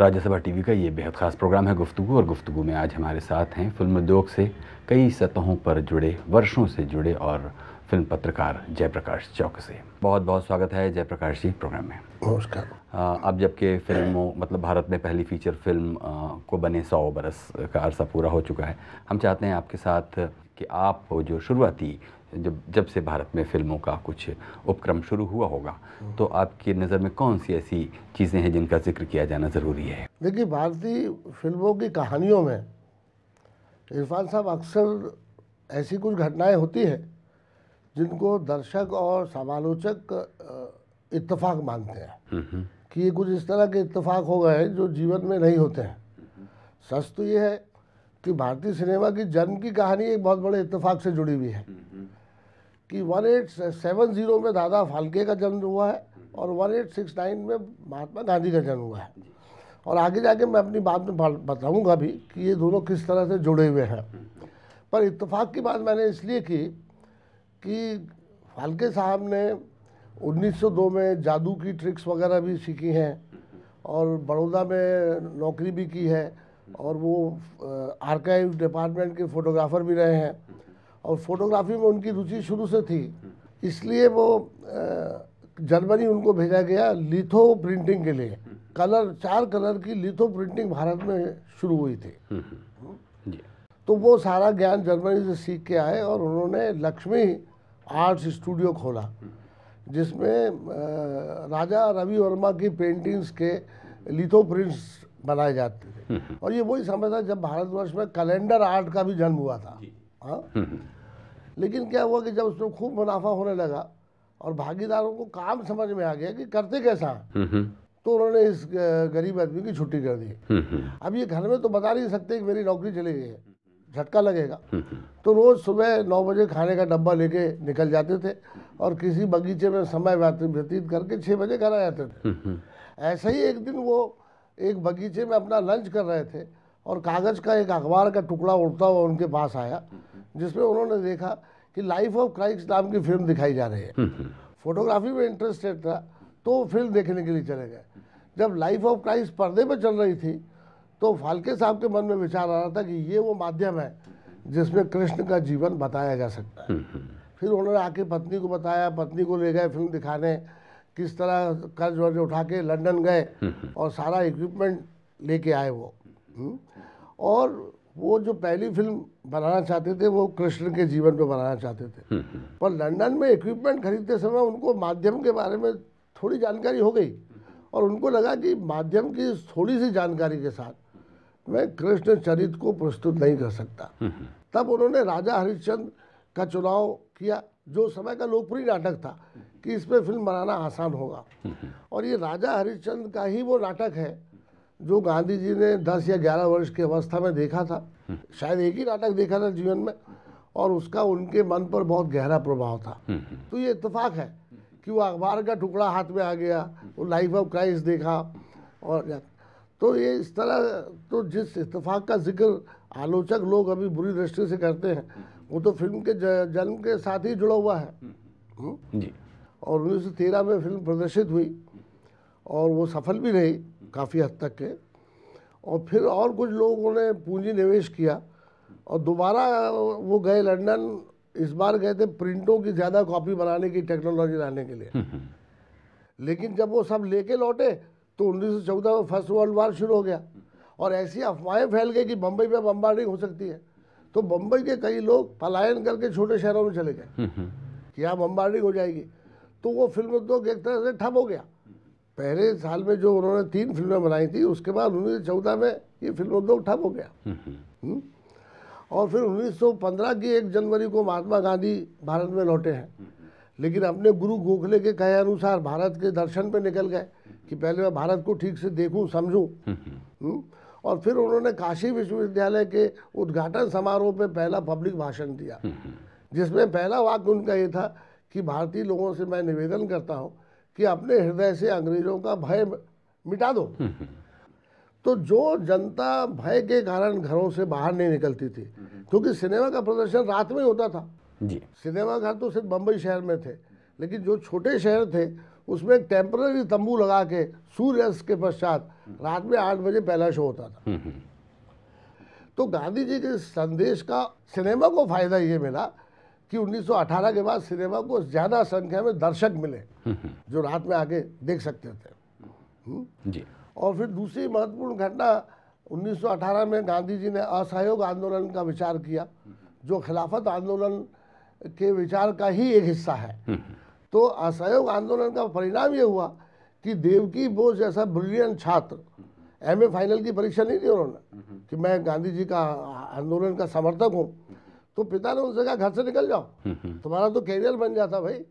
Rajya Sabha TV का ये बेहद ख़ास प्रोग्राम है गुफ्तु और गुफ्तु में आज हमारे साथ हैं फ़िल्म उद्योग से कई सतहों पर जुड़े वर्षों से जुड़े और फ़िल्म पत्रकार जयप्रकाश चौक से बहुत बहुत स्वागत है जयप्रकाश जी प्रोग्राम में। नमस्कार। अब जबकि फ़िल्मों मतलब भारत में पहली फीचर फ़िल्म को बने सौ बरस का अरसा पूरा हो चुका है हम चाहते हैं आपके साथ कि आप जो शुरुआती जब जब से भारत में फ़िल्मों का कुछ उपक्रम शुरू हुआ होगा तो आपकी नज़र में कौन सी ऐसी चीज़ें हैं जिनका ज़िक्र किया जाना ज़रूरी है? देखिए भारतीय फ़िल्मों की कहानियों में इरफान साहब अक्सर ऐसी कुछ घटनाएँ होती हैं जिनको दर्शक और समालोचक इत्तेफाक मानते हैं। हम्म, हम्म। कि ये कुछ इस तरह के इत्तेफाक हो गए जो जीवन में नहीं होते हैं। सच तो ये है कि भारतीय सिनेमा की जन्म की कहानी एक बहुत बड़े इत्तेफाक से जुड़ी हुई है। हम्म, कि वन एट सेवन ज़ीरो में दादा फाल्के का जन्म हुआ है और वन एट सिक्स नाइन में महात्मा गांधी का जन्म हुआ है। और आगे जाके मैं अपनी बात में बताऊँगा भी कि ये दोनों किस तरह से जुड़े हुए हैं। पर इत्तेफाक की बात मैंने इसलिए की कि फाल्के साहब ने 1902 में जादू की ट्रिक्स वगैरह भी सीखी हैं और बड़ौदा में नौकरी भी की है और वो आर्काइव डिपार्टमेंट के फोटोग्राफर भी रहे हैं। और फोटोग्राफी में उनकी रुचि शुरू से थी। इसलिए वो जर्मनी उनको भेजा गया लिथो प्रिंटिंग के लिए। कलर चार कलर की लिथो प्रिंटिंग भारत में शुरू हुई थी। तो वो सारा ज्ञान जर्मनी से सीख के आए और उन्होंने लक्ष्मी आर्ट्स स्टूडियो खोला जिसमें राजा रवि वर्मा की पेंटिंग्स के लिथो प्रिंट्स बनाए जाते थे। और ये वही समय था जब भारतवर्ष में कैलेंडर आर्ट का भी जन्म हुआ था। हाँ? लेकिन क्या हुआ कि जब उसमें खूब मुनाफा होने लगा और भागीदारों को काम समझ में आ गया कि करते कैसा तो उन्होंने इस गरीब आदमी की छुट्टी कर दी। अब ये घर में तो बता नहीं सकते कि मेरी नौकरी चली गई है। झटका लगेगा। तो रोज सुबह नौ बजे खाने का डब्बा लेके निकल जाते थे और किसी बगीचे में समय व्यतीत करके छः बजे घर आ जाते थे। ऐसे ही एक दिन वो एक बगीचे में अपना लंच कर रहे थे और कागज़ का एक अखबार का टुकड़ा उड़ता हुआ उनके पास आया जिसमें उन्होंने देखा कि लाइफ ऑफ़ क्राइस्ट नाम की फ़िल्म दिखाई जा रही है। फोटोग्राफी में इंटरेस्टेड था तो फ़िल्म देखने के लिए चले गए। जब लाइफ ऑफ़ क्राइस्ट पर्दे पर चल रही थी तो फालके साहब के मन में विचार आ रहा था कि ये वो माध्यम है जिसमें कृष्ण का जीवन बताया जा सकता है। फिर उन्होंने आके पत्नी को बताया पत्नी को ले गए फ़िल्म दिखाने किस तरह कर्ज वर्ज उठा के लंदन गए और सारा इक्विपमेंट लेके आए वो। हम्म। और वो जो पहली फ़िल्म बनाना चाहते थे वो कृष्ण के जीवन पे बनाना चाहते थे। हम्म, हम्म। पर लंदन में इक्विपमेंट खरीदते समय उनको माध्यम के बारे में थोड़ी जानकारी हो गई और उनको लगा कि माध्यम की थोड़ी सी जानकारी के साथ मैं कृष्ण चरित्र को प्रस्तुत नहीं कर सकता। हम्म, तब उन्होंने राजा हरिश्चंद्र का चुनाव किया जो समय का लोकप्रिय नाटक था कि इस पर फ़िल्म बनाना आसान होगा। और ये राजा हरिश्चंद्र का ही वो नाटक है जो गांधी जी ने 10 या 11 वर्ष की अवस्था में देखा था शायद एक ही नाटक देखा था जीवन में और उसका उनके मन पर बहुत गहरा प्रभाव था। तो ये इतफाक है कि वो अखबार का टुकड़ा हाथ में आ गया वो लाइफ ऑफ़ क्राइस्ट देखा और तो ये इस तरह तो जिस इतफाक का ज़िक्र आलोचक लोग अभी बुरी दृष्टि से करते हैं वो तो फ़िल्म के जन्म के साथ ही जुड़ा हुआ है। जी। और उन्नीस सौ तेरह में फ़िल्म प्रदर्शित हुई और वो सफल भी रही काफ़ी हद तक के और फिर और कुछ लोगों ने पूंजी निवेश किया और दोबारा वो गए लंदन। इस बार गए थे प्रिंटों की ज़्यादा कॉपी बनाने की टेक्नोलॉजी लाने के लिए। लेकिन जब वो सब लेके लौटे तो उन्नीस सौ चौदह में फ़र्स्ट वर्ल्ड वार शुरू हो गया। और ऐसी अफवाहें फैल गई कि बम्बई में बम्बार्डिंग हो सकती है। तो बम्बई के कई लोग पलायन करके छोटे शहरों में चले गए कि यहाँ बम्बार्डिंग हो जाएगी। तो वो फ़िल्म उद्योग एक तरह से ठप हो गया। पहले साल में जो उन्होंने तीन फ़िल्में बनाई थी उसके बाद उन्नीस सौ चौदह में ये फ़िल्म उद्योग ठप हो गया। हम्म? और फिर 1915 की एक जनवरी को महात्मा गांधी भारत में लौटे हैं। लेकिन अपने गुरु गोखले के कहे अनुसार भारत के दर्शन पे निकल गए कि पहले मैं भारत को ठीक से देखूँ समझूं। हम्म? और फिर उन्होंने काशी विश्वविद्यालय के उद्घाटन समारोह पे पहला पब्लिक भाषण दिया। जिसमें पहला वाक्य उनका ये था कि भारतीय लोगों से मैं निवेदन करता हूँ कि अपने हृदय से अंग्रेज़ों का भय मिटा दो। तो जो जनता भय के कारण घरों से बाहर नहीं निकलती थी क्योंकि सिनेमा का प्रदर्शन रात में होता था। जी। सिनेमा घर तो सिर्फ़ बम्बई शहर में थे लेकिन जो छोटे शहर थे उसमें एक टेम्पररी तंबू लगा के सूर्यास्त के पश्चात रात में आठ बजे पहला शो होता था। हम्म, हम्म, तो गांधी जी के संदेश का सिनेमा को फ़ायदा ये मिला कि 1918 के बाद सिनेमा को ज़्यादा संख्या में दर्शक मिले हम्म, हम्म, जो रात में आके देख सकते थे। हम्म? जी। और फिर दूसरी महत्वपूर्ण घटना 1918 में गांधी जी ने असहयोग आंदोलन का विचार किया जो खिलाफत आंदोलन के विचार का ही एक हिस्सा है। तो असहयोग आंदोलन का परिणाम ये हुआ कि देवकी बोस जैसा ब्रिलियंट छात्र एमए फाइनल की परीक्षा नहीं दी उन्होंने कि मैं गांधी जी का आंदोलन का समर्थक हूँ तो पिता ने उनसे कहा घर से निकल जाओ। हम्म, हम्म, तुम्हारा तो कैरियर बन जाता भाई।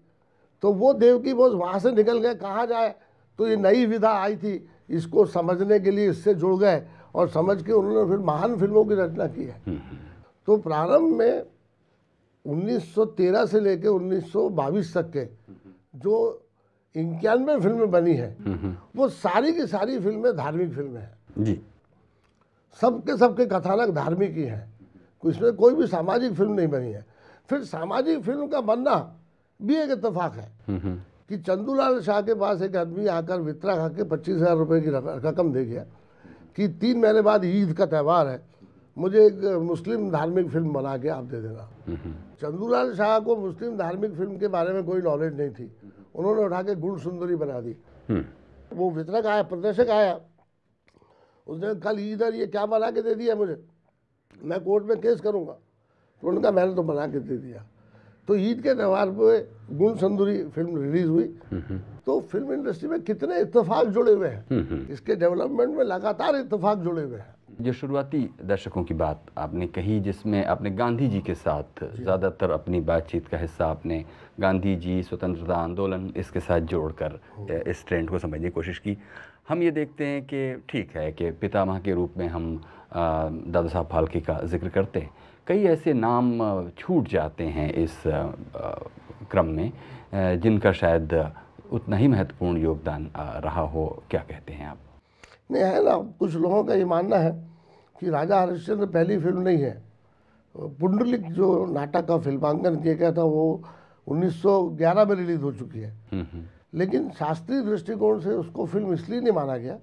तो वो देवकी बोस वहाँ से निकल गए कहाँ जाए? तो ये नई विधा आई थी इसको समझने के लिए इससे जुड़ गए और समझ के उन्होंने फिर महान फ़िल्मों की रचना की है। हम्म, तो प्रारंभ में 1913 से लेकर 1922 तक के जो इक्यानवे फ़िल्में बनी हैं वो सारी की सारी फ़िल्में धार्मिक फ़िल्में हैं। जी। सबके सबके कथानक धार्मिक ही हैं। इसमें कोई भी सामाजिक फ़िल्म नहीं बनी है। फिर सामाजिक फ़िल्म का बनना भी एक इतफाक है हम्म, हम्म, कि चंदूलाल शाह के पास एक आदमी आकर वितरा खा के पच्चीस हज़ार रुपये की रकम दे गया कि तीन महीने बाद ईद का त्यौहार है। मुझे एक मुस्लिम धार्मिक फ़िल्म बना के आप दे देना। हम्म, चंदूलाल शाह को मुस्लिम धार्मिक फ़िल्म के बारे में कोई नॉलेज नहीं थी। उन्होंने उठा के गुण सुंदरी बना दी। वो वितरक आया प्रदर्शक आया। उसने कल इधर ये क्या बना के दे दिया मुझे? मैं कोर्ट में केस करूँगा। तो उन्होंने कहा मैंने तो बना के दे दिया। तो ईद के त्यौहार पे गुण संदूरी फ़िल्म रिलीज़ हुई। हम्म, हम्म, तो फ़िल्म इंडस्ट्री में कितने इतफाक जुड़े हुए हैं। हम्म, हम्म। इसके डेवलपमेंट में लगातार इतफाक जुड़े हुए हैं। जो शुरुआती दर्शकों की बात आपने कही जिसमें आपने गांधी जी के साथ ज़्यादातर अपनी बातचीत का हिस्सा आपने गांधी जी स्वतंत्रता आंदोलन इसके साथ जोड़कर अ, इस ट्रेंड को समझने की कोशिश की। हम ये देखते हैं कि ठीक है कि पितामह के रूप में हम दादा साहब फाल्के का ज़िक्र करते हैं। कई ऐसे नाम छूट जाते हैं इस क्रम में जिनका शायद उतना ही महत्वपूर्ण योगदान रहा हो। क्या कहते हैं आप? नहीं है ना कुछ लोगों का ये मानना है कि राजा हरिश्चंद्र पहली फ़िल्म नहीं है। पुंडलिक जो नाटक का फिल्मांकन किया गया था वो 1911 में रिलीज़ हो चुकी है। हम्म, हम्म, लेकिन शास्त्रीय दृष्टिकोण से उसको फ़िल्म इसलिए नहीं माना गया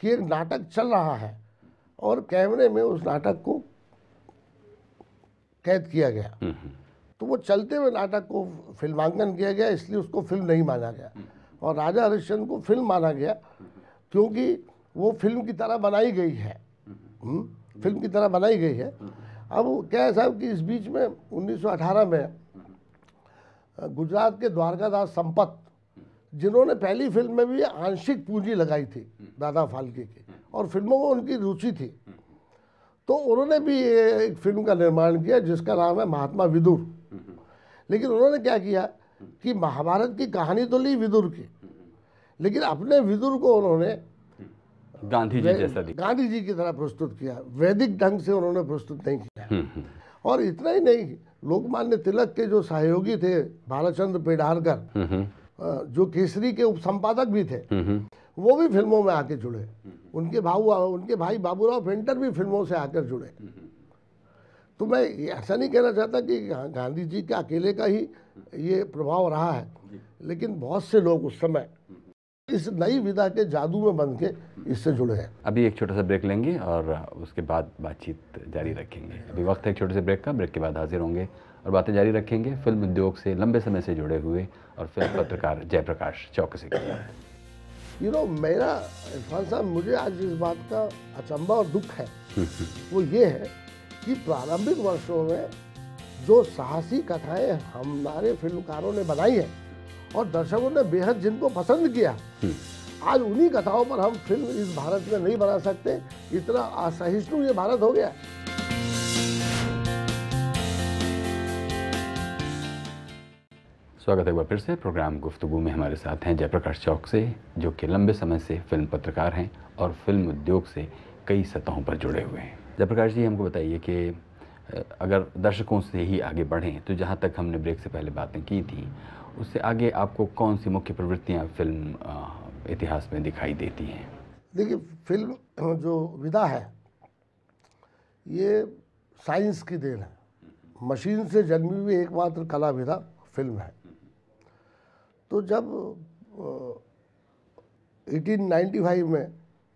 कि एक नाटक चल रहा है और कैमरे में उस नाटक को कैद किया गया। हम्म, हम्म, तो वो चलते हुए नाटक को फिल्मांकन किया गया इसलिए उसको फ़िल्म नहीं माना गया। और राजा हरिश्चंद्र को फ़िल्म माना गया क्योंकि वो फ़िल्म की तरह बनाई गई है। हम्म, फ़िल्म की तरह बनाई गई है। अब क्या है साहब कि इस बीच में 1918 में गुजरात के द्वारकादास संपत जिन्होंने पहली फ़िल्म में भी आंशिक पूंजी लगाई थी दादा फाल्के की। और फ़िल्मों में उनकी रुचि थी। तो उन्होंने भी एक फ़िल्म का निर्माण किया जिसका नाम है महात्मा विदुर। लेकिन उन्होंने क्या किया कि महाभारत की कहानी तो ली विदुर की लेकिन अपने विदुर को उन्होंने गांधी जी जैसा गांधी जी की तरह प्रस्तुत किया। वैदिक ढंग से उन्होंने प्रस्तुत नहीं किया। हम्म, हम्म, और इतना ही नहीं लोकमान्य तिलक के जो सहयोगी थे भालचंद्र पेड़ारकर हम्म, जो केसरी के उप संपादक भी थे हम्म, हम्म, वो भी फ़िल्मों में आके जुड़े। उनके भाऊ उनके भाई बाबूराव पेंटर भी फ़िल्मों से आकर जुड़े। तो मैं ऐसा नहीं कहना चाहता कि गांधी जी के अकेले का ही ये प्रभाव रहा है लेकिन बहुत से लोग उस समय इस नई विधा के जादू में बन के इससे जुड़े हैं। अभी एक छोटा सा ब्रेक लेंगे और उसके बाद बातचीत जारी रखेंगे। अभी वक्त है एक छोटे से ब्रेक का ब्रेक के बाद हाजिर होंगे और बातें जारी रखेंगे। फ़िल्म उद्योग से लंबे समय से जुड़े हुए और फ़िल्म पत्रकार जयप्रकाश चौकसी के साथ यू नो मेरा, इरफान साहब, मुझे आज इस बात का अचंभा और दुख है। वो ये है कि प्रारंभिक वर्षों में जो साहसी कथाएँ हमारे फिल्मकारों ने बनाई है और दर्शकों ने बेहद जिनको पसंद किया, आज उन्हीं कथाओं पर हम फ़िल्म इस भारत में नहीं बना सकते। इतना असहिष्णु ये भारत हो गया। स्वागत है एक बार फिर से। प्रोग्राम गुफ्तगू में हमारे साथ हैं जयप्रकाश चौक से, जो कि लंबे समय से फ़िल्म पत्रकार हैं और फ़िल्म उद्योग से कई सतहों पर जुड़े हुए हैं। जयप्रकाश जी, हमको बताइए कि अगर दर्शकों से ही आगे बढ़ें तो जहाँ तक हमने ब्रेक से पहले बातें की थी, उससे आगे आपको कौन सी मुख्य प्रवृत्तियाँ फ़िल्म इतिहास में दिखाई देती हैं? देखिए, फ़िल्म जो विधा है, ये साइंस की देन है। मशीन से जन्मी हुई एकमात्र कला विधा फ़िल्म है। तो जब 1895 में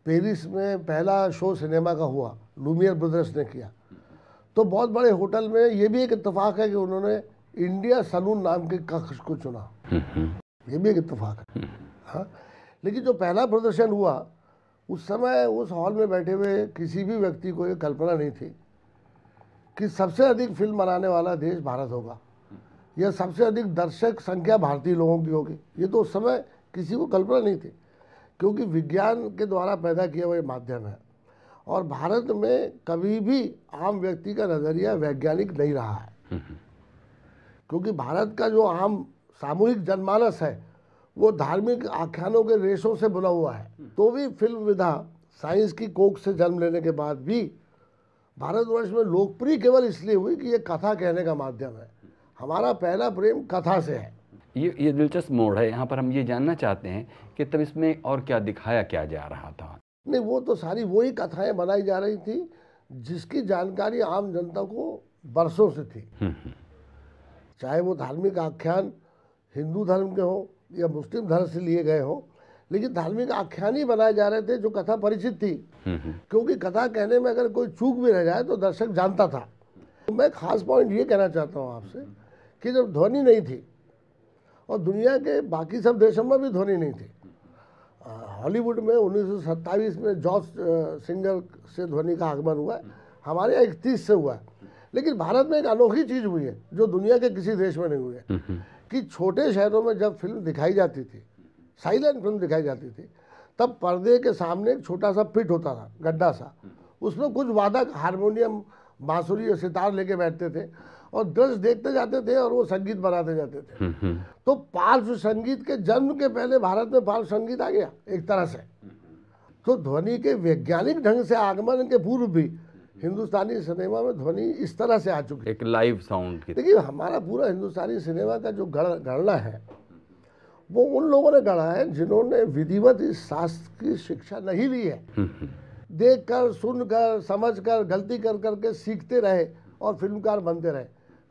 पेरिस में पहला शो सिनेमा का हुआ लूमियर ब्रदर्स ने किया तो बहुत बड़े होटल में ये भी एक इतफाक है कि उन्होंने इंडिया सलून नाम के कक्ष को चुना। ये भी एक इतफाक है। हाँ लेकिन जो पहला प्रदर्शन हुआ उस समय उस हॉल में बैठे हुए किसी भी व्यक्ति को ये कल्पना नहीं थी कि सबसे अधिक फ़िल्म बनाने वाला देश भारत होगा। या सबसे अधिक दर्शक संख्या भारतीय लोगों की होगी। ये तो उस समय किसी को कल्पना नहीं थी, क्योंकि विज्ञान के द्वारा पैदा किया हुआ माध्यम है। और भारत में कभी भी आम व्यक्ति का नज़रिया वैज्ञानिक नहीं रहा है। क्योंकि भारत का जो आम सामूहिक जनमानस है, वो धार्मिक आख्यानों के रेशों से बुना हुआ है। तो भी फ़िल्म विधा, साइंस की कोख से जन्म लेने के बाद भी भारतवर्ष में लोकप्रिय केवल इसलिए हुई कि ये कथा कहने का माध्यम है। हमारा पहला प्रेम कथा से है। ये ये दिलचस्प मोड़ है। यहाँ पर हम ये जानना चाहते हैं कि तब इसमें और क्या दिखाया क्या जा रहा था। नहीं वो तो सारी वही कथाएँ बनाई जा रही थी जिसकी जानकारी आम जनता को बरसों से थी। चाहे वो धार्मिक आख्यान हिंदू धर्म के हों या मुस्लिम धर्म से लिए गए हों लेकिन धार्मिक आख्यान ही बनाए जा रहे थे जो कथा परिचित थी। क्योंकि कथा कहने में अगर कोई चूक भी रह जाए तो दर्शक जानता था। तो मैं खास पॉइंट ये कहना चाहता हूँ आपसे कि जब ध्वनि नहीं थी और दुनिया के बाकी सब देशों में भी ध्वनि नहीं थी। हॉलीवुड में उन्नीस सौ सत्ताईस में जॉर्ज सिंगर से ध्वनि का आगमन हुआ है। हमारे यहाँ इकतीस से हुआ है। लेकिन भारत में एक अनोखी चीज़ हुई है जो दुनिया के किसी देश में नहीं हुई है। कि छोटे शहरों में जब फ़िल्म दिखाई जाती थी साइलेंट फ़िल्म दिखाई जाती थी तब पर्दे के सामने एक छोटा सा पिट होता था गड्ढा सा। उसमें कुछ वादक हारमोनियम बांसुरी और सितार लेके बैठते थे। और दृश्य देखते जाते थे और वो संगीत बनाते जाते थे। तो पार्श्व संगीत के जन्म के पहले भारत में पार्श्व संगीत आ गया एक तरह से। तो ध्वनि के वैज्ञानिक ढंग से आगमन के पूर्व भी हिंदुस्तानी सिनेमा में ध्वनि इस तरह से आ चुकी एक लाइव साउंड की देखिए हमारा पूरा हिंदुस्तानी सिनेमा का जो गढ़ना है वो उन लोगों ने गढ़ा है जिन्होंने विधिवत इस शास्त्र की शिक्षा नहीं ली है। देख कर सुन कर समझ कर गलती कर करके सीखते रहे और फिल्मकार बनते रहे।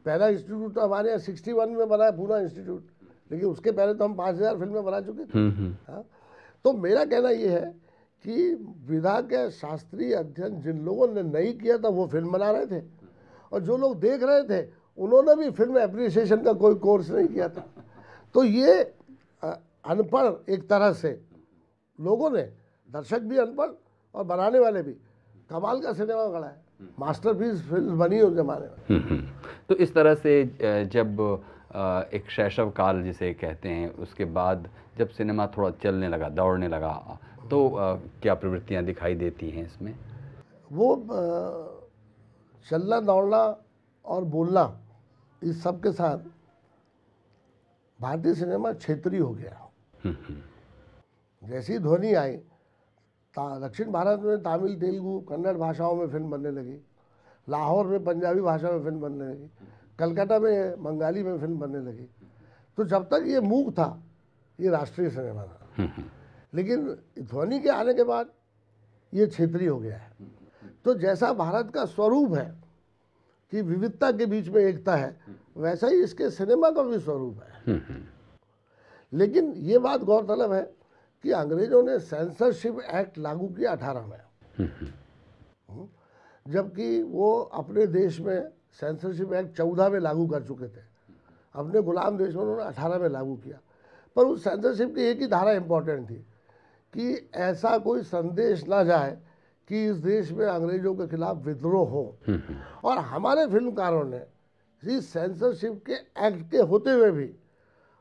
पहला इंस्टीट्यूट तो हमारे यहाँ सिक्सटी वन में बना है पूरा इंस्टीट्यूट। लेकिन उसके पहले तो हम पाँच हज़ार फ़िल्में बना चुके थे। हाँ। तो मेरा कहना ये है कि विधा के शास्त्रीय अध्ययन जिन लोगों ने नहीं किया था वो फ़िल्म बना रहे थे। और जो लोग देख रहे थे उन्होंने भी फ़िल्म एप्रिसिएशन का कोई कोर्स नहीं किया था। तो ये अनपढ़ एक तरह से लोगों ने दर्शक भी अनपढ़ और बनाने वाले भी कमाल का सिनेमा खड़ा है। मास्टरपीस फ़िल्म बनी उस जमाने में। तो इस तरह से जब एक शैशव काल जिसे कहते हैं उसके बाद जब सिनेमा थोड़ा चलने लगा दौड़ने लगा तो क्या प्रवृत्तियाँ दिखाई देती हैं इसमें? वो चलना दौड़ना और बोलना इस सब के साथ भारतीय सिनेमा क्षेत्रीय हो गया। जैसी ध्वनि आई दक्षिण भारत में तमिल तेलुगु कन्नड़ भाषाओं में फ़िल्म बनने लगी। लाहौर में पंजाबी भाषा में फ़िल्म बनने लगी। कलकत्ता में बंगाली में फ़िल्म बनने लगी। तो जब तक ये मूक था ये राष्ट्रीय सिनेमा था। लेकिन ध्वनि के आने के बाद ये क्षेत्रीय हो गया है। तो जैसा भारत का स्वरूप है कि विविधता के बीच में एकता है वैसा ही इसके सिनेमा का भी स्वरूप है। लेकिन ये बात गौरतलब है कि अंग्रेज़ों ने सेंसरशिप एक्ट लागू किया अठारह में। हम्म। जबकि वो अपने देश में सेंसरशिप एक्ट चौदह में लागू कर चुके थे। अपने गुलाम देश में उन्होंने अठारह में लागू किया। पर उस सेंसरशिप की एक ही धारा इम्पोर्टेंट थी कि ऐसा कोई संदेश ना जाए कि इस देश में अंग्रेज़ों के खिलाफ विद्रोह हो। और हमारे फिल्मकारों ने इस सेंसरशिप के एक्ट के होते हुए भी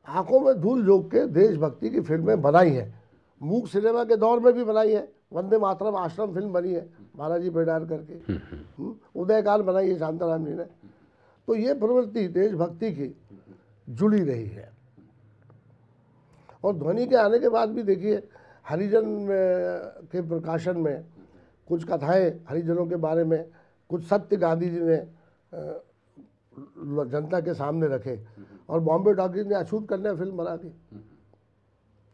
आँखों में धूल झोंक के देशभक्ति की फ़िल्में बनाई हैं। मूक सिनेमा के दौर में भी बनाई है। वंदे मातरम आश्रम फ़िल्म बनी है महाराजी पेडार करके। हम्म, उदयकाल बनाई है शांताराम जी ने। तो ये प्रवृत्ति देशभक्ति की जुड़ी रही है। और ध्वनि के आने के बाद भी देखिए हरिजन के प्रकाशन में कुछ कथाएँ हरिजनों के बारे में कुछ सत्य गांधी जी ने जनता के सामने रखे। और बॉम्बे टॉकीज ने अछूत करने फ़िल्म बना दी।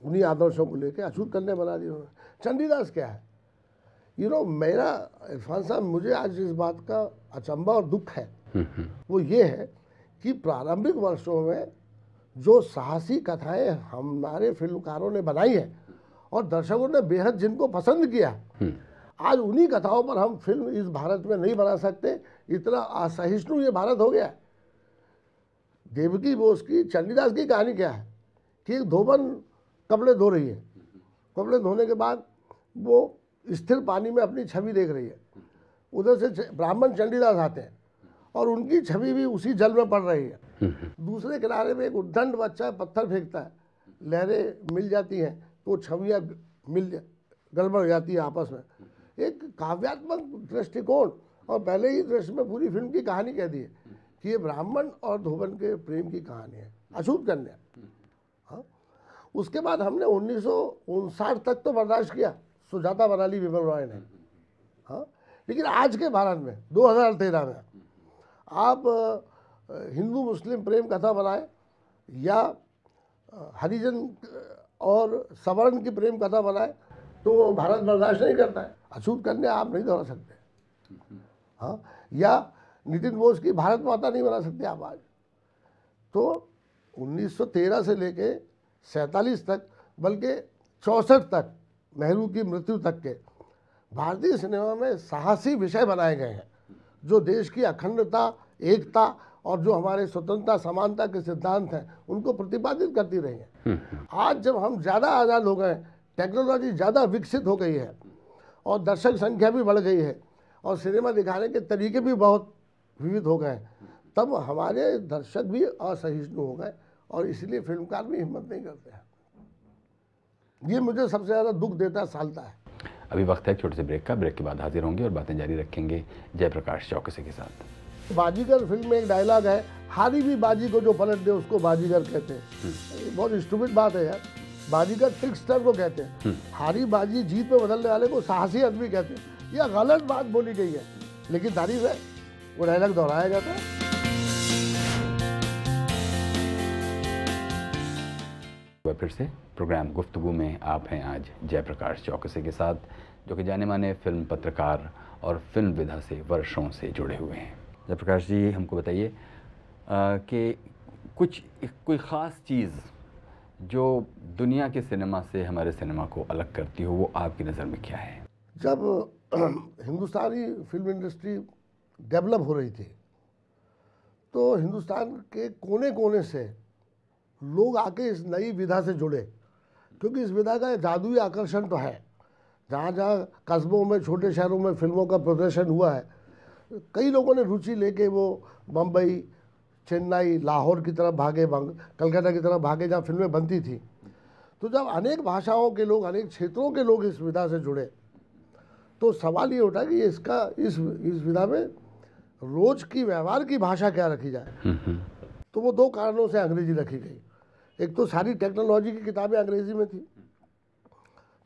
उन्हीं आदर्शों को लेकर अछूत करने बना दी उन्होंने। चंडीदास क्या है? यू नो मेरा इरफान साहब मुझे आज इस बात का अचंबा और दुख है। वो ये है कि प्रारंभिक वर्षों में जो साहसी कथाएँ हमारे फिल्मकारों ने बनाई है और दर्शकों ने बेहद जिनको पसंद किया हम्म, आज उन्हीं कथाओं पर हम फ़िल्म इस भारत में नहीं बना सकते। इतना असहिष्णु ये भारत हो गया देवकी बोस की चंडीदास की कहानी क्या है? कि एक धोबन कपड़े धो रही है। कपड़े धोने के बाद वो स्थिर पानी में अपनी छवि देख रही है। उधर से ब्राह्मण चंडीदास आते हैं और उनकी छवि भी उसी जल में पड़ रही है। हम्म, दूसरे किनारे में एक उद्दंड बच्चा पत्थर फेंकता है। लहरें मिल जाती हैं तो छवियाँ मिल गड़बड़ जाती है आपस में। एक काव्यात्मक दृष्टिकोण और पहले ही दृश्य में पूरी फ़िल्म की कहानी कह दी है कि ये ब्राह्मण और धोबन के प्रेम की कहानी है। अशुभ कन्या। उसके बाद हमने उन्नीस तक तो बर्दाश्त किया। सुजाता बनाली विमल रॉय ने। हाँ लेकिन आज के भारत में 2013 में, आप हिंदू, मुस्लिम प्रेम कथा बनाए या हरिजन और सवर्ण की प्रेम कथा बनाए तो भारत बर्दाश्त नहीं करता है। अछूत कन्या आप नहीं दोहरा सकते। हाँ या नितिन बोस की भारत माता नहीं बना सकते आप आज। तो 1913 से लेके सैंतालीस तक बल्कि चौंसठ तक नेहरू की मृत्यु तक के। भारतीय सिनेमा में साहसी विषय बनाए गए हैं जो देश की अखंडता एकता और जो हमारे स्वतंत्रता समानता के सिद्धांत हैं उनको प्रतिपादित करती रही हैं। हम्म, आज जब हम ज़्यादा आज़ाद हो गए टेक्नोलॉजी ज़्यादा विकसित हो गई है और दर्शक संख्या भी बढ़ गई है और सिनेमा दिखाने के तरीके भी बहुत विविध हो गए हैं तब हमारे दर्शक भी असहिष्णु हो गए। और इसलिए फिल्मकार भी हिम्मत नहीं करते हैं। ये मुझे सबसे ज़्यादा दुख देता है सालता है। अभी वक्त है छोटे से ब्रेक का। ब्रेक के बाद हाजिर होंगे और बातें जारी रखेंगे जयप्रकाश चौकसे के साथ। बाजीगर फ़िल्म में एक डायलॉग है हारी भी बाजी को जो पलट दे उसको बाजीगर कहते हैं। बहुत स्टूपिड बात है यार। बाजीगर ट्रिक्स्टर को कहते हैं। हारी बाजी जीत में बदलने वाले को साहसी आदमी कहते हैं। यह गलत बात बोली गई है लेकिन तारीफ़ है। वो डायलॉग दोहराया जाता है। फिर से प्रोग्राम गुफ्तु में आप हैं आज जयप्रकाश चौकसे के साथ, जो कि जाने माने फ़िल्म पत्रकार और फ़िल्म विधा से वर्षों से जुड़े हुए हैं। जयप्रकाश जी, हमको बताइए कि कुछ, कोई ख़ास चीज़ जो दुनिया के सिनेमा से हमारे सिनेमा को अलग करती हो, वो आपकी नज़र में क्या है? जब हिंदुस्तानी फ़िल्म इंडस्ट्री डेवलप हो रही थी तो हिंदुस्तान के कोने कोने से लोग आके इस नई विधा से जुड़े क्योंकि इस विधा का जादुई आकर्षण तो है। जहाँ जहाँ कस्बों में छोटे शहरों में फ़िल्मों का प्रदर्शन हुआ है कई लोगों ने रुचि लेके वो बम्बई चेन्नई लाहौर की तरफ़ भागे कलकत्ता की तरफ़ भागे जहाँ फ़िल्में बनती थी। तो जब अनेक भाषाओं के लोग अनेक क्षेत्रों के लोग इस विधा से जुड़े तो सवाल ये उठा कि इसका इस इस विधा में रोज की व्यवहार की भाषा क्या रखी जाए? तो वो दो कारणों से अंग्रेज़ी रखी गई। एक तो सारी टेक्नोलॉजी की किताबें अंग्रेज़ी में थी।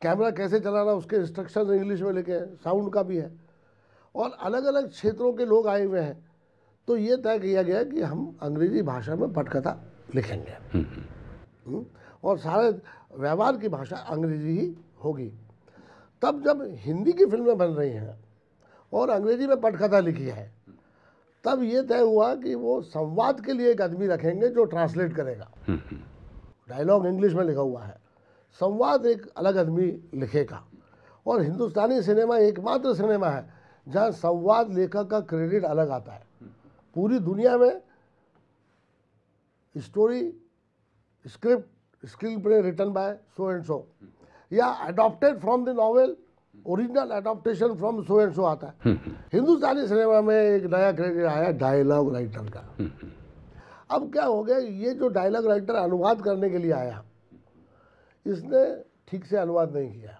कैमरा कैसे चलाना उसके इंस्ट्रक्शन इंग्लिश में लिखे हैं साउंड का भी है। और अलग अलग क्षेत्रों के लोग आए हुए हैं। तो ये तय किया गया कि हम अंग्रेज़ी भाषा में पटकथा लिखेंगे। हम्म, और सारे व्यवहार की भाषा अंग्रेज़ी ही होगी। तब जब हिंदी की फ़िल्में बन रही हैं और अंग्रेज़ी में पटकथा लिखी है तब ये तय हुआ कि वो संवाद के लिए एक आदमी रखेंगे जो ट्रांसलेट करेगा। डायलॉग इंग्लिश में लिखा हुआ है। संवाद एक अलग आदमी लिखेगा। और हिंदुस्तानी सिनेमा एकमात्र सिनेमा है जहाँ संवाद लेखक का क्रेडिट अलग आता है। पूरी दुनिया में story script screenplay written by so and so या adopted from the novel original adaptation from so and so आता है। हिंदुस्तानी सिनेमा में एक नया क्रेडिट आया डायलॉग राइटर का। अब क्या हो गया? ये जो डायलॉग राइटर अनुवाद करने के लिए आया इसने ठीक से अनुवाद नहीं किया।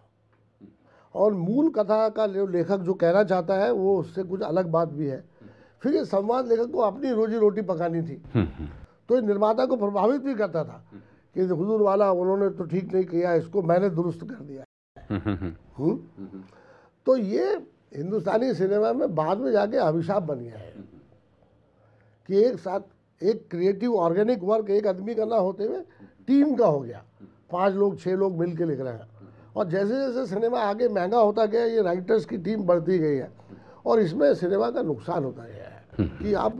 और मूल कथा का जो लेखक जो कहना चाहता है वो उससे कुछ अलग बात भी है। फिर ये संवाद लेखक को अपनी रोजी रोटी पकानी थी। तो ये निर्माता को प्रभावित भी करता था कि हुजूर वाला उन्होंने तो ठीक नहीं किया इसको मैंने दुरुस्त कर दिया। हम्म? तो ये हिंदुस्तानी सिनेमा में बाद में जाके अभिशाप बन गया है कि एक साथ एक क्रिएटिव ऑर्गेनिक वर्क एक आदमी का ना होते हुए टीम का हो गया। पाँच लोग छह लोग मिल के लिख रहे हैं। और जैसे जैसे सिनेमा आगे महँगा होता गया ये राइटर्स की टीम बढ़ती गई है। और इसमें सिनेमा का नुकसान होता गया है कि आप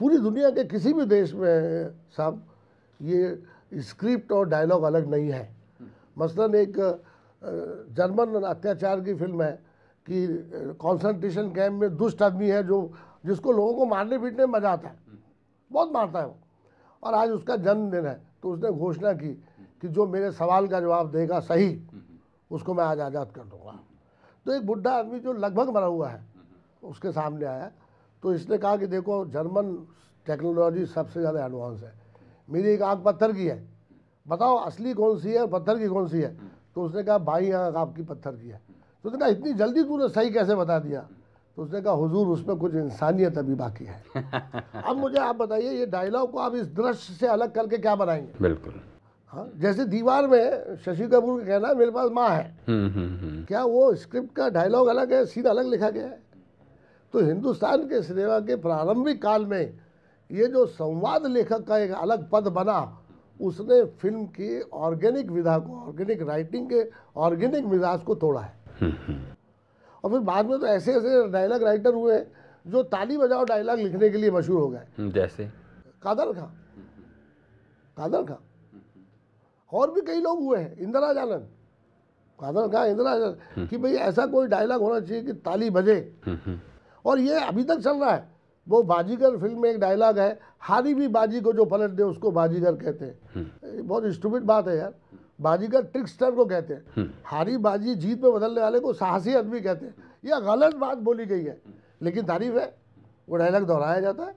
पूरी दुनिया के किसी भी देश में साहब ये स्क्रिप्ट और डायलॉग अलग नहीं है। मसलन एक जर्मन अत्याचार की फ़िल्म है कि कंसंट्रेशन कैंप में दुष्ट आदमी है जो जिसको लोगों को मारने पीटने में मज़ा आता है। बहुत मारता है वो। और आज उसका जन्मदिन है तो उसने घोषणा की कि जो मेरे सवाल का जवाब देगा सही, उसको मैं आज आज़ाद कर दूँगा। तो एक बुढ़ा आदमी जो लगभग मरा हुआ है, उसके सामने आया तो इसने कहा कि देखो, जर्मन टेक्नोलॉजी सबसे ज़्यादा एडवांस है। मेरी एक आँख पत्थर की है। बताओ, असली कौन सी है और पत्थर की कौन सी है? तो उसने कहा, भाई आँख आपकी पत्थर की है। तो उसने कहा, इतनी जल्दी तूने सही कैसे बता दिया? तो उसने कहा हुजूर उसमें कुछ इंसानियत अभी बाकी है। अब मुझे आप बताइए ये डायलॉग को आप इस दृश्य से अलग करके क्या बनाएँगे? बिल्कुल। हाँ जैसे दीवार में शशि कपूर का कहना है मेरे पास माँ है। हम्म हम्म हम्म। क्या वो स्क्रिप्ट का डायलॉग अलग है सीन अलग लिखा गया है? तो हिंदुस्तान के सिनेमा के प्रारंभिक काल में ये जो संवाद लेखक का एक अलग पद बना उसने फ़िल्म की ऑर्गेनिक विधा को ऑर्गेनिक राइटिंग के ऑर्गेनिक मिजाज को तोड़ा है। और फिर बाद में तो ऐसे ऐसे डायलॉग राइटर हुए जो ताली बजाओ डायलॉग लिखने के लिए मशहूर हो गए। हम्म, जैसे? कादर खां। कादर खां। और भी कई लोग हुए हैं इंदिरा जानन कादर खां इंदिरा जानन कि भाई ऐसा कोई डायलॉग होना चाहिए कि ताली बजे। हम्म, हम्म। और ये अभी तक चल रहा है वो बाजीगर फ़िल्म में एक डायलॉग है हारी भी बाजी को जो पलट दे उसको बाजीगर कहते हैं। बहुत स्टूपिड बात है यार। बाजीगर ट्रिक्स्टर को कहते हैं। हारी बाजी जीत में बदलने वाले को साहसी आदमी कहते हैं। यह गलत बात बोली गई है लेकिन तारीफ़ है वो डायलॉग दोहराया जाता है।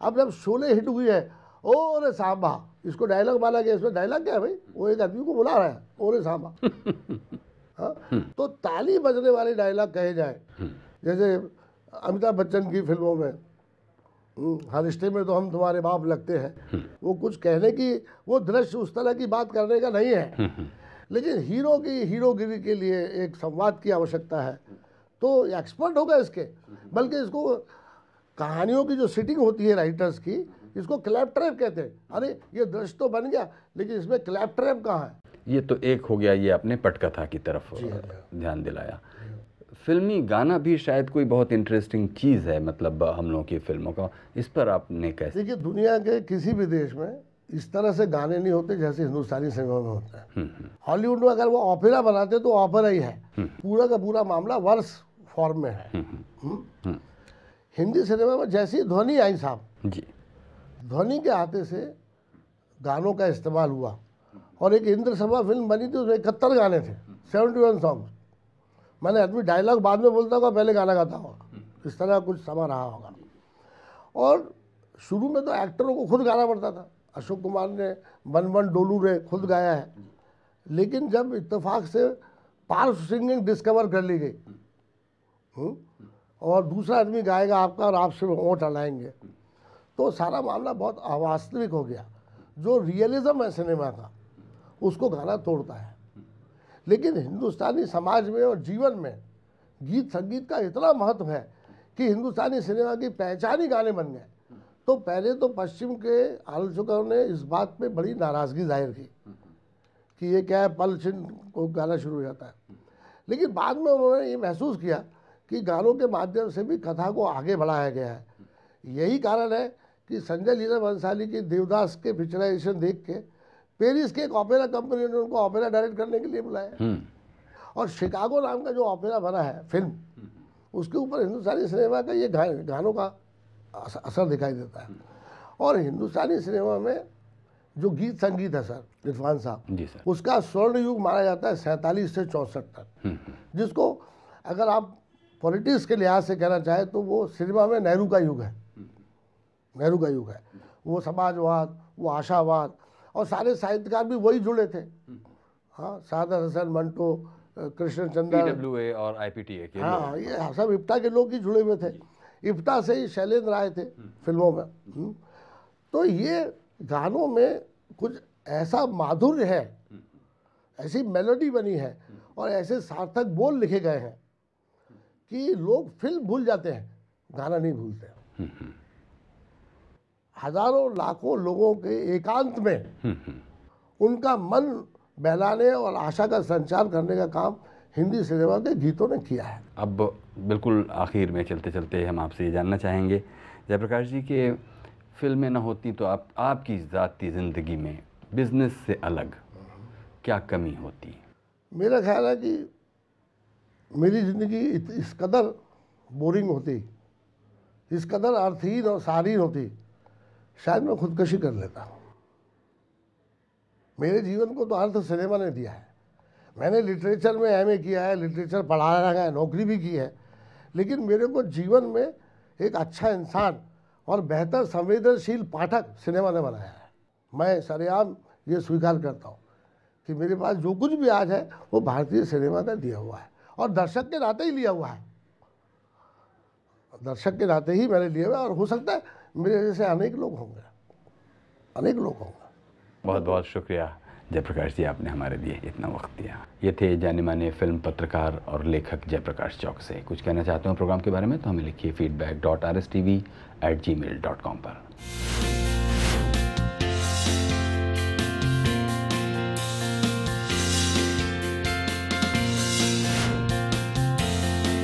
अब जब शोले हिट हुई है ओ रे सांबा इसको डायलॉग माना गया इसमें डायलॉग क्या है भाई? वो एक आदमी को बुला रहा है ओ रे सांबा हाँ? तो ताली बजने वाले डायलॉग कहे जाए। जैसे अमिताभ बच्चन की फ़िल्मों में हम्म, हर रिश्ते में तो हम तुम्हारे बाप लगते हैं। वो कुछ कहने की वो दृश्य उस तरह की बात करने का नहीं है। लेकिन हीरो की हीरोगिरी के लिए एक संवाद की आवश्यकता है। तो एक्सपर्ट होगा इसके बल्कि इसको कहानियों की जो सिटिंग होती है राइटर्स की इसको क्लैप ट्रैप कहते हैं। अरे ये दृश्य तो बन गया लेकिन इसमें क्लैप ट्रैप कहाँ है? ये तो एक हो गया ये आपने पटकथा की तरफ़ ध्यान दिलाया। फिल्मी गाना भी शायद कोई बहुत इंटरेस्टिंग चीज़ है मतलब हम लोगों की फ़िल्मों का। इस पर आपने कैसे देखिए दुनिया के किसी भी देश में इस तरह से गाने नहीं होते जैसे हिंदुस्तानी सिनेमा में होते हैं। हॉलीवुड में अगर वो ऑपेरा बनाते तो ऑपेरा ही है। पूरा का पूरा मामला वर्ष फॉर्म में है। हम्म? हिंदी सिनेमा में जैसी ध्वनि आई साहब जी। ध्वनि के आते से गानों का इस्तेमाल हुआ। और एक इंद्र सभा फ़िल्म बनी थी उसमें इकहत्तर गाने थे सेवेंटी वन सॉन्ग मैंने आदमी डायलॉग बाद में बोलता होगा पहले गाना गाता होगा। इस तरह कुछ समा रहा होगा। और शुरू में तो एक्टरों को खुद गाना पड़ता था। अशोक कुमार ने वन वन डोलू रे खुद गाया है। लेकिन जब इत्तेफाक से पार्श्व सिंगिंग डिस्कवर कर ली गई हम्म, और दूसरा आदमी गाएगा आपका और आप सिर्फ़ ओट हलाएँगे तो सारा मामला बहुत अवास्तविक हो गया। जो रियलिज्म है सिनेमा का उसको गाना तोड़ता है। लेकिन हिंदुस्तानी समाज में और जीवन में गीत संगीत का इतना महत्व है कि हिंदुस्तानी सिनेमा की पहचान ही गाने बन गए। तो पहले तो पश्चिम के आलोचकों ने इस बात पे बड़ी नाराज़गी ज़ाहिर की कि ये क्या है, पल छिन को गाना शुरू हो जाता है। लेकिन बाद में उन्होंने ये महसूस किया कि गानों के माध्यम से भी कथा को आगे बढ़ाया गया है। यही कारण है कि संजय लीला बंसाली की देवदास के पिक्चराइजेशन देख के पेरिस के एक ऑपेरा कंपनी ने उनको ऑपेरा डायरेक्ट करने के लिए बुलाया। हम्म। और शिकागो नाम का जो ऑपेरा बना है फ़िल्म उसके ऊपर हिंदुस्तानी सिनेमा का ये गानों का असर दिखाई देता है। और हिंदुस्तानी सिनेमा में जो गीत संगीत है सर इरफान साहब जी सर। उसका स्वर्ण युग माना जाता है सैंतालीस से चौंसठ तक। हम्म, हम्म, जिसको अगर आप पॉलिटिक्स के लिहाज से कहना चाहें तो वो सिनेमा में नेहरू का युग है। नेहरू का युग है। वो समाजवाद वो आशावाद और सारे साहित्यकार भी वही जुड़े थे। हाँ सादर हसन मंटो अ, कृष्णचंद्र और IPTA के हाँ ये सब इफ्ता के लोग ही जुड़े हुए थे। इफ्ता से ही शैलेंद्र आए थे फ़िल्मों में। हम्म। तो ये गानों में कुछ ऐसा माधुर्य है ऐसी मेलोडी बनी है और ऐसे सार्थक बोल लिखे गए हैं कि लोग फ़िल्म भूल जाते हैं गाना नहीं भूलते। हज़ारों लाखों लोगों के एकांत में उनका मन बहलाने और आशा का संचार करने का काम हिंदी सिनेमा के गीतों ने किया है। अब बिल्कुल आखिर में चलते चलते हम आपसे ये जानना चाहेंगे जयप्रकाश जी के फ़िल्में ना होती तो आप आपकी ज़ाती ज़िंदगी में बिज़नेस से अलग क्या कमी होती? मेरा ख्याल है कि मेरी ज़िंदगी इस कदर बोरिंग होती इस कदर अर्थहीन और सारीन होती शायद मैं खुदकशी कर लेता हूँ। मेरे जीवन को तो अर्थ सिनेमा ने दिया है। मैंने लिटरेचर में एमए किया है, लिटरेचर पढ़ाया है, नौकरी भी की है। लेकिन मेरे को जीवन में एक अच्छा इंसान और बेहतर संवेदनशील पाठक सिनेमा ने बनाया है। मैं सरेआम ये स्वीकार करता हूँ कि मेरे पास जो कुछ भी आज है, वो भारतीय सिनेमा का दिया हुआ है और दर्शक के नाते ही लिया हुआ है। दर्शक के नाते ही मैंने लिया हुआ है और हो सकता है मेरे जैसे अनेक लोग होंगे। अनेक लोग होंगे। बहुत बहुत शुक्रिया। जयप्रकाश जी, आपने हमारे लिए इतना वक्त दिया। ये थे जाने माने फ़िल्म पत्रकार और लेखक जयप्रकाश चौक से। कुछ कहना चाहते हो प्रोग्राम के बारे में तो हमें लिखिए feedback dot R S T V at Gmail dot com पर।